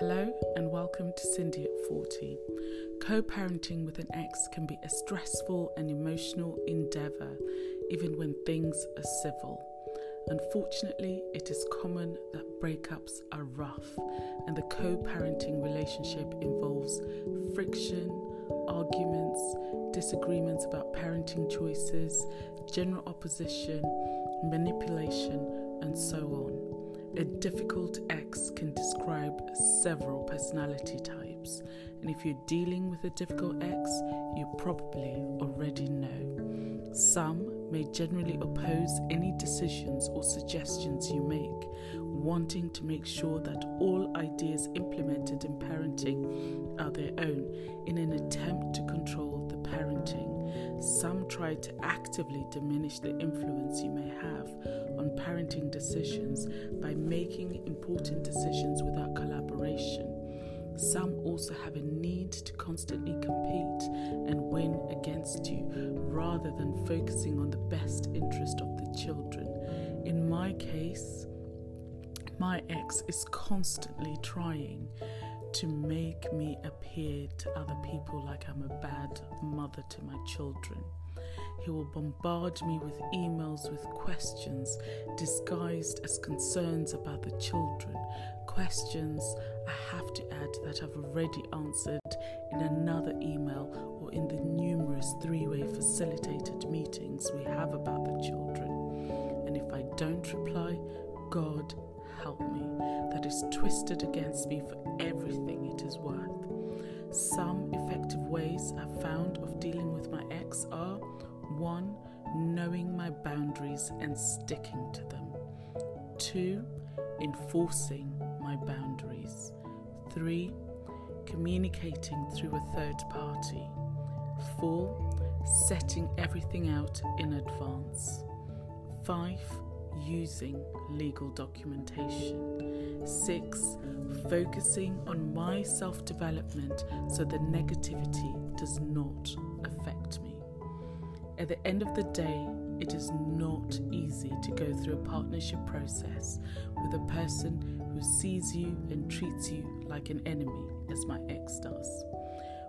and welcome to Cindy at 40. Co parenting with an ex can be a stressful and emotional endeavour, even when things are civil. Unfortunately, it is common that breakups are rough, and the co parenting relationship involves friction, arguments, disagreements about parenting choices, general opposition, manipulation, and so on. A difficult ex several personality types, and if you're dealing with a difficult ex, you probably already know. Some may generally oppose any decisions or suggestions you make, wanting to make sure that all ideas implemented Some try to actively diminish the influence you may have on parenting decisions by making important decisions without collaboration. Some also have a need to constantly compete and win against you rather than focusing on the best interest of the children. In my case, my ex is constantly trying to make me appear to other people like I'm a bad mother to my children. He will bombard me with emails with questions disguised as concerns about the children. Questions I have to add that I've already answered in another email or in the numerous three way facilitated meetings we have about the children. And if I don't reply, God help me. That is twisted against me for everything it is worth. Some effective ways I've found of dealing with my ex are 1. Knowing my boundaries and sticking to them. 2. Enforcing my boundaries. 3. Communicating through a third party. 4. Setting everything out in advance. 5. Using legal documentation. 6. Focusing on my self development so the negativity does not affect me. At the end of the day, it is not easy to go through a partnership process with a person who sees you and treats you like an enemy, as my ex does.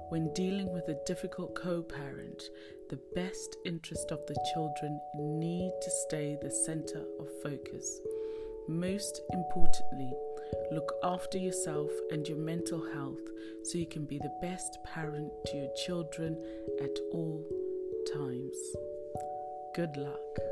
When dealing with a difficult co parent, the best interest of the children need to stay the center of focus. Most importantly, look after yourself and your mental health so you can be the best parent to your children at all times. Good luck.